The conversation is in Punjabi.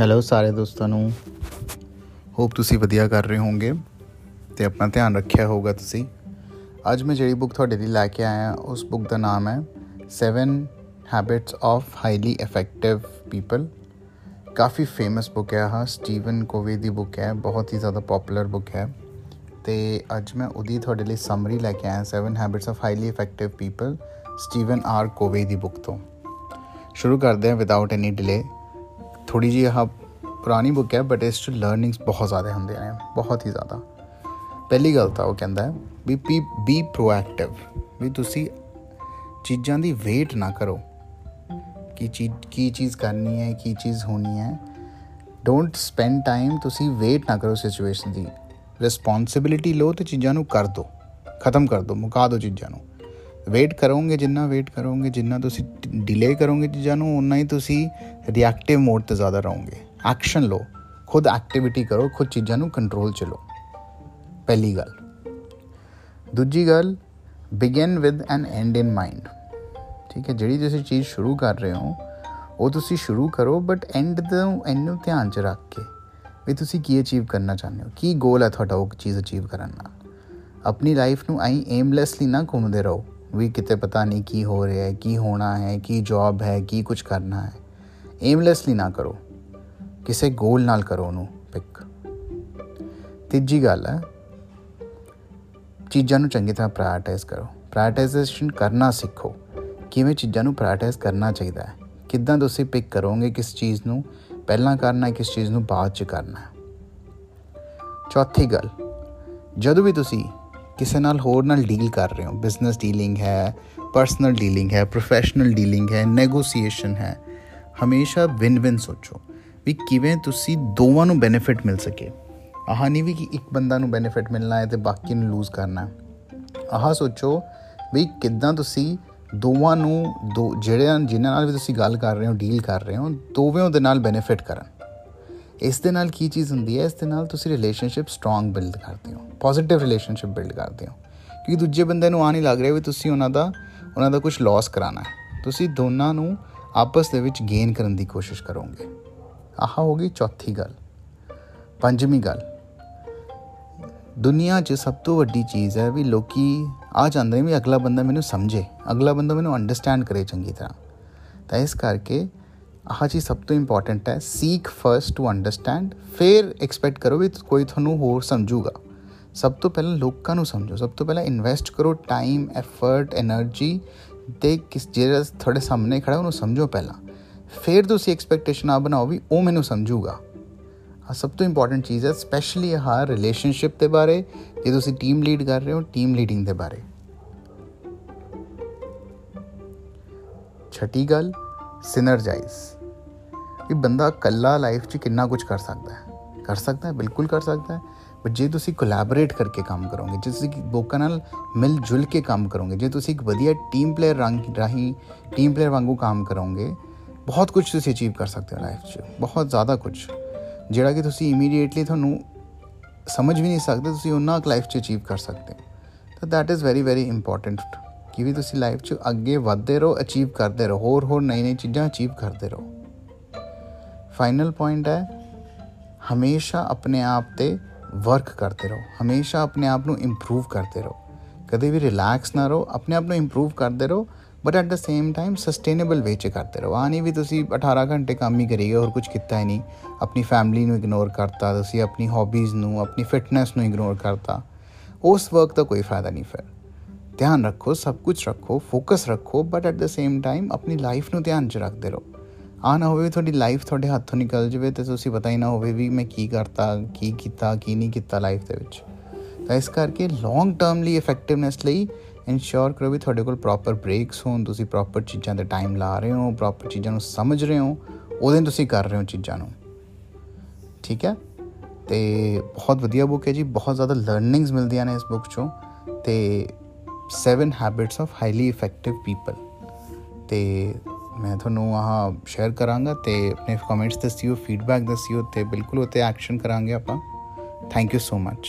ਹੈਲੋ ਸਾਰੇ ਦੋਸਤਾਂ ਨੂੰ। ਹੋਪ ਤੁਸੀਂ ਵਧੀਆ ਕਰ ਰਹੇ ਹੋਵੋਗੇ ਤੇ ਆਪਣਾ ਧਿਆਨ ਰੱਖਿਆ ਹੋਊਗਾ ਤੁਸੀਂ। ਅੱਜ ਮੈਂ ਜਿਹੜੀ ਬੁੱਕ ਤੁਹਾਡੇ ਲਈ ਲੈ ਕੇ ਆਇਆ, ਉਸ ਬੁੱਕ ਦਾ ਨਾਮ ਹੈ 7 habits of highly effective people coffee famous book ਹੈ ਹਾਂ ਸਟੀਵਨ ਕੋਵੇ ਦੀ ਬੁੱਕ ਹੈ, ਬਹੁਤ ਹੀ ਜ਼ਿਆਦਾ ਪਪੂਲਰ ਬੁੱਕ ਹੈ। ਤੇ ਅੱਜ ਮੈਂ ਉਹਦੀ ਤੁਹਾਡੇ ਲਈ ਸਮਰੀ ਲੈ ਕੇ ਆਇਆ 7 habits of highly effective people Stephen R Covey the book ਤੋਂ। ਸ਼ੁਰੂ ਕਰਦੇ ਹਾਂ ਵਿਦਆਊਟ ਐਨੀ ਡਿਲੇ ਥੋੜੀ ਜੀ ਆਹ ਪੁਰਾਣੀ ਬੁੱਕ ਹੈ ਬਟ ਇਸ ਚ ਲਰਨਿੰਗਸ ਬਹੁਤ ਜ਼ਿਆਦਾ ਹੁੰਦੀਆਂ ਨੇ, ਬਹੁਤ ਹੀ ਜ਼ਿਆਦਾ। ਪਹਿਲੀ ਗੱਲ ਤਾਂ ਉਹ ਕਹਿੰਦਾ ਹੈ ਵੀ ਬੀ ਬੀ ਪ੍ਰੋਐਕਟਿਵ ਵੀ ਤੁਸੀਂ ਚੀਜ਼ਾਂ ਦੀ ਵੇਟ ਨਾ ਕਰੋ। ਕੀ ਚੀਜ਼ ਕੀ ਚੀਜ਼ ਕਰਨੀ ਹੈ, ਕੀ ਚੀਜ਼ ਹੋਣੀ ਹੈ। ਡੋਨਟ ਸਪੈਂਡ ਟਾਈਮ ਤੁਸੀਂ ਵੇਟ ਨਾ ਕਰੋ ਸਿਚੁਏਸ਼ਨ ਦੀ। ਰਿਸਪੌਂਸਿਬਿਲਿਟੀ ਲਓ ਤੇ ਚੀਜ਼ਾਂ ਨੂੰ ਕਰ ਦਿਓ ਖਤਮ ਕਰ ਦਿਓ ਮੁਕਾ ਦਿਓ ਚੀਜ਼ਾਂ ਨੂੰ। ਵੇਟ ਕਰੋਗੇ ਜਿੰਨਾ ਵੇਟ ਕਰੋਗੇ, ਜਿੰਨਾ ਤੁਸੀਂ ਡਿਲੇ ਕਰੋਗੇ ਚੀਜ਼ਾਂ ਨੂੰ ਉਨਾ ਹੀ ਤੁਸੀਂ ਰਿਐਕਟਿਵ ਮੋਡ ਤੇ ਜ਼ਿਆਦਾ ਰਹੋਗੇ। ਐਕਸ਼ਨ ਲਓ। ਖੁਦ ਐਕਟੀਵਿਟੀ ਕਰੋ, ਖੁਦ ਚੀਜ਼ਾਂ ਨੂੰ ਕੰਟਰੋਲ ਚ ਲਓ। ਪਹਿਲੀ ਗੱਲ। ਦੂਜੀ ਗੱਲ begin with an end in mind ਠੀਕ ਹੈ, ਜਿਹੜੀ ਤੁਸੀਂ ਚੀਜ਼ ਸ਼ੁਰੂ ਕਰ ਰਹੇ ਹੋ, ਉਹ ਤੁਸੀਂ ਸ਼ੁਰੂ ਕਰੋ ਬਟ ਐਂਡ ਨੂੰ ਇਹਨੂੰ ਧਿਆਨ ਚ ਰੱਖ ਕੇ ਵੀ ਤੁਸੀਂ ਕੀ ਅਚੀਵ ਕਰਨਾ ਚਾਹੁੰਦੇ ਹੋ? ਕੀ ਗੋਲ ਹੈ ਤੁਹਾਡਾ ਉਹ ਚੀਜ਼ ਅਚੀਵ ਕਰਨ ਦਾ? ਆਪਣੀ ਲਾਈਫ ਨੂੰ ਆਈ ਏਮਲੈਸਲੀ ਨਾ ਘੁੰਮਦੇ ਰਹੋ। ਵੀ ਕਿਤੇ ਪਤਾ ਨਹੀਂ ਕੀ ਹੋ ਰਿਹਾ ਹੈ, ਕੀ ਹੋਣਾ ਹੈ, ਕੀ ਜੌਬ ਹੈ, ਕੀ ਕੁਝ ਕਰਨਾ ਹੈ। ਏਮਲੈਸਲੀ ਨਾ ਕਰੋ। ਕਿਸੇ ਗੋਲ ਨਾਲ ਕਰੋ ਉਹਨੂੰ ਪਿਕ ਤੀਜੀ ਗੱਲ ਹੈ, ਚੀਜ਼ਾਂ ਨੂੰ ਚੰਗੀ ਤਰ੍ਹਾਂ ਪ੍ਰਾਇੋਰਟਾਈਜ਼ ਕਰੋ। ਪ੍ਰਾਇੋਰਟਾਈਜੇਸ਼ਨ ਕਰਨਾ ਸਿੱਖੋ। ਕਿਵੇਂ ਚੀਜ਼ਾਂ ਨੂੰ ਪ੍ਰਾਇੋਰਟਾਈਜ਼ ਕਰਨਾ ਚਾਹੀਦਾ ਹੈ? ਕਿੱਦਾਂ ਤੁਸੀਂ ਪਿਕ ਕਰੋਗੇ ਕਿਸ ਚੀਜ਼ ਨੂੰ? ਪਹਿਲਾਂ ਕਰਨਾ ਹੈ, ਕਿਸ ਚੀਜ਼ ਨੂੰ ਬਾਅਦ ਚ ਕਰਨਾ ਹੈ? ਚੌਥੀ ਗੱਲ, ਜਦੋਂ ਵੀ ਤੁਸੀਂ ਕਿਸੇ ਨਾਲ ਹੋਰ ਨਾਲ ਡੀਲ ਕਰ ਰਹੇ ਹੋ। ਬਿਜ਼ਨਸ ਡੀਲਿੰਗ ਹੈ ਪਰਸਨਲ ਡੀਲਿੰਗ ਹੈ ਪ੍ਰੋਫੈਸ਼ਨਲ ਡੀਲਿੰਗ ਹੈ ਨੈਗੋਸੀਏਸ਼ਨ ਹੈ। ਹਮੇਸ਼ਾ ਵਿਨ ਵਿਨ ਸੋਚੋ ਵੀ ਕਿਵੇਂ ਤੁਸੀਂ ਦੋਵਾਂ ਨੂੰ ਬੈਨੀਫਿਟ ਮਿਲ ਸਕੇ। ਆਹ ਨਹੀਂ ਵੀ ਕਿ ਇੱਕ ਬੰਦਾ ਨੂੰ ਬੈਨੀਫਿਟ ਮਿਲਣਾ ਹੈ ਤੇ ਬਾਕੀ ਨੂੰ ਲੂਜ਼ ਕਰਨਾ ਆਹ ਸੋਚੋ ਵੀ ਕਿੱਦਾਂ ਤੁਸੀਂ ਦੋਵਾਂ ਨੂੰ ਦੋ ਜਿਹੜੇ ਜਿਨ੍ਹਾਂ ਨਾਲ ਵੀ ਤੁਸੀਂ ਗੱਲ ਕਰ ਰਹੇ ਹੋ ਡੀਲ ਕਰ ਰਹੇ ਹੋ, ਦੋਵੇਂ ਉਹਦੇ ਨਾਲ ਬੈਨੀਫਿਟ ਕਰਨ। ਇਸ ਦੇ ਨਾਲ ਕੀ ਚੀਜ਼ ਹੁੰਦੀ ਹੈ? ਇਸ ਦੇ ਨਾਲ ਤੁਸੀਂ ਰਿਲੇਸ਼ਨਸ਼ਿਪ ਸਟਰੋਂਗ ਬਿਲਡ ਕਰਦੇ ਹੋ ਪੋਜ਼ਿਟਿਵ ਰਿਲੇਸ਼ਨਸ਼ਿਪ ਬਿਲਡ ਕਰਦੇ ਹੋ। ਕਿਉਂਕਿ ਦੂਜੇ ਬੰਦੇ ਨੂੰ ਆ ਨਹੀਂ ਲੱਗ ਰਿਹਾ ਵੀ ਤੁਸੀਂ ਉਹਨਾਂ ਦਾ ਉਹਨਾਂ ਦਾ ਕੁਝ ਲਾਸ ਕਰਾਣਾ ਹੈ। ਤੁਸੀਂ ਦੋਨਾਂ ਨੂੰ ਆਪਸ ਦੇ ਵਿੱਚ ਗੇਨ ਕਰਨ ਦੀ ਕੋਸ਼ਿਸ਼ ਕਰੋਗੇ। ਆਹ ਹੋ ਗਈ ਚੌਥੀ ਗੱਲ, ਪੰਜਵੀਂ ਗੱਲ। ਦੁਨੀਆ 'ਚ ਸਭ ਤੋਂ ਵੱਡੀ ਚੀਜ਼ ਹੈ ਵੀ ਲੋਕੀ ਆ ਚਾਹੁੰਦੇ ਨੇ ਵੀ ਅਗਲਾ ਬੰਦਾ ਮੈਨੂੰ ਸਮਝੇ, ਅਗਲਾ ਬੰਦਾ ਮੈਨੂੰ ਅੰਡਰਸਟੈਂਡ ਕਰੇ ਚੰਗੀ ਤਰ੍ਹਾਂ। ਤਾਂ ਇਸ ਕਰਕੇ हाँ चीज़ सब तो इंपॉर्टेंट है। सीख फ़र्स्ट टू अंडरस्टैंड फिर एक्सपैक्ट करो भी कोई थोनू होर समझूगा। सब तो पहले लोगों को समझो। सब तो पहले इनवैसट करो टाइम एफर्ट एनर्जी दे किस जिस थोड़े सामने खड़ा उन्होंने समझो पहला। फिर तो एक्सपेक्टेशन आ बनाओ भी वह मैं समझूगा। आ सब तो इंपॉर्टेंट चीज़ है स्पैशली हाँ रिलेशनशिप के बारे, जो तुम टीम लीड कर रहे हो टीम लीडिंग के बारे। छठी गल ਸਿਨਰਜਾਈਜ਼ ਵੀ ਬੰਦਾ ਇਕੱਲਾ ਲਾਈਫ 'ਚ ਕਿੰਨਾ ਕੁਝ ਕਰ ਸਕਦਾ ਹੈ ਕਰ ਸਕਦਾ ਹੈ ਬਿਲਕੁਲ ਕਰ ਸਕਦਾ ਹੈ ਪਰ ਜੇ ਤੁਸੀਂ ਕੋਲੈਬੋਰੇਟ ਕਰਕੇ ਕੰਮ ਕਰੋਗੇ ਜੇ ਤੁਸੀਂ ਲੋਕਾਂ ਨਾਲ ਮਿਲ ਜੁਲ ਕੇ ਕੰਮ ਕਰੋਗੇ ਜੇ ਤੁਸੀਂ ਇੱਕ ਵਧੀਆ ਟੀਮ ਪਲੇਅਰ ਰੰਗ ਰਾਹੀਂ ਟੀਮ ਪਲੇਅਰ ਵਾਂਗੂ ਕੰਮ ਕਰੋਗੇ ਬਹੁਤ ਕੁਝ ਤੁਸੀਂ ਅਚੀਵ ਕਰ ਸਕਦੇ ਹੋ ਲਾਈਫ 'ਚ ਬਹੁਤ ਜ਼ਿਆਦਾ ਕੁਝ ਜਿਹੜਾ ਕਿ ਤੁਸੀਂ ਇਮੀਡੀਏਟਲੀ ਤੁਹਾਨੂੰ ਸਮਝ ਵੀ ਨਹੀਂ ਸਕਦੇ ਤੁਸੀਂ ਉਹਨਾਂ ਲਾਈਫ 'ਚ ਅਚੀਵ ਕਰ ਸਕਦੇ ਤਾਂ that is very very important ਕਿ ਵੀ ਤੁਸੀਂ ਲਾਈਫ 'ਚ ਅੱਗੇ ਵਧਦੇ ਰਹੋ ਅਚੀਵ ਕਰਦੇ ਰਹੋ, ਹੋਰ ਹੋਰ ਨਈ ਨਈ ਚੀਜ਼ਾਂ ਅਚੀਵ ਕਰਦੇ ਰਹੋ। ਫਾਈਨਲ ਪੁਆਇੰਟ ਹੈ, ਹਮੇਸ਼ਾ ਆਪਣੇ ਆਪ ਤੇ ਵਰਕ ਕਰਦੇ ਰਹੋ, ਹਮੇਸ਼ਾ ਆਪਣੇ ਆਪ ਨੂੰ ਇੰਪਰੂਵ ਕਰਦੇ ਰਹੋ। ਕਦੇ ਵੀ ਰਿਲੈਕਸ ਨਾ ਰਹੋ, ਆਪਣੇ ਆਪ ਨੂੰ ਇੰਪਰੂਵ ਕਰਦੇ ਰਹੋ but at the same time sustainable way ਚ ਕਰਦੇ ਰਹੋ। ਆ ਨਹੀਂ ਵੀ ਤੁਸੀਂ 18 ਘੰਟੇ ਕੰਮ ਹੀ ਕਰੀਏ, ਹੋਰ ਕੁਝ ਕੀਤਾ ਹੀ ਨਹੀਂ ਆਪਣੀ ਫੈਮਿਲੀ ਨੂੰ ਇਗਨੋਰ ਕਰਤਾ, ਤੁਸੀਂ ਆਪਣੀ ਹੌਬੀਜ਼ ਨੂੰ, ਆਪਣੀ ਫਿਟਨੈਸ ਨੂੰ ਇਗਨੋਰ ਕਰਤਾ। ਉਸ ਵਰਕ ਦਾ ਕੋਈ ਫਾਇਦਾ ਨਹੀਂ ਫਿਰ। ਧਿਆਨ ਰੱਖੋ, ਸਭ ਕੁਝ ਰੱਖੋ ਫੋਕਸ ਰੱਖੋ but at the same time ਆਪਣੀ ਲਾਈਫ ਨੂੰ ਧਿਆਨ 'ਚ ਰੱਖਦੇ ਰਹੋ। ਆ ਨਾ ਹੋਵੇ ਤੁਹਾਡੀ ਲਾਈਫ ਤੁਹਾਡੇ ਹੱਥੋਂ ਨਿਕਲ ਜਾਵੇ ਤੇ ਤੁਸੀਂ ਪਤਾ ਹੀ ਨਾ ਹੋਵੇ ਵੀ ਮੈਂ ਕੀ ਕਰਤਾ, ਕੀ ਕੀਤਾ, ਕੀ ਨਹੀਂ ਕੀਤਾ ਲਾਈਫ ਦੇ ਵਿੱਚ। ਤਾਂ ਇਸ ਕਰਕੇ ਲੌਂਗ ਟਰਮ ਲਈ ਇਫੈਕਟਿਵਨੈਸ ਲਈ ਇਨਸ਼ੋਰ ਕਰੋ ਵੀ ਤੁਹਾਡੇ ਕੋਲ ਪ੍ਰੋਪਰ ਬ੍ਰੇਕਸ ਹੋਣ, ਤੁਸੀਂ ਪ੍ਰੋਪਰ ਚੀਜ਼ਾਂ ਤੇ ਟਾਈਮ ਲਾ ਰਹੇ ਹੋ ਪ੍ਰੋਪਰ ਚੀਜ਼ਾਂ ਨੂੰ ਸਮਝ ਰਹੇ ਹੋ, ਉਹਦੇ ਤੁਸੀਂ ਕਰ ਰਹੇ ਹੋ ਚੀਜ਼ਾਂ ਨੂੰ। ਠੀਕ ਹੈ? ਤੇ ਬਹੁਤ ਵਧੀਆ ਬੁੱਕ ਹੈ ਜੀ, ਬਹੁਤ ਜ਼ਿਆਦਾ ਲਰਨਿੰਗਸ ਮਿਲਦੀਆਂ ਨੇ ਇਸ ਬੁੱਕ ਚੋਂ। ਤੇ 7 habits of highly effective people ਤੇ ਮੈਂ ਤੁਹਾਨੂੰ ਆਹ ਸ਼ੇਅਰ ਕਰਾਂਗਾ ਤੇ ਆਪਣੇ ਕਮੈਂਟਸ ਦੱਸਿਓ ਫੀਡਬੈਕ ਦੱਸਿਓ ਤੇ ਬਿਲਕੁਲ ਉਤੇ ਐਕਸ਼ਨ ਕਰਾਂਗੇ ਆਪਾਂ। Thank you so much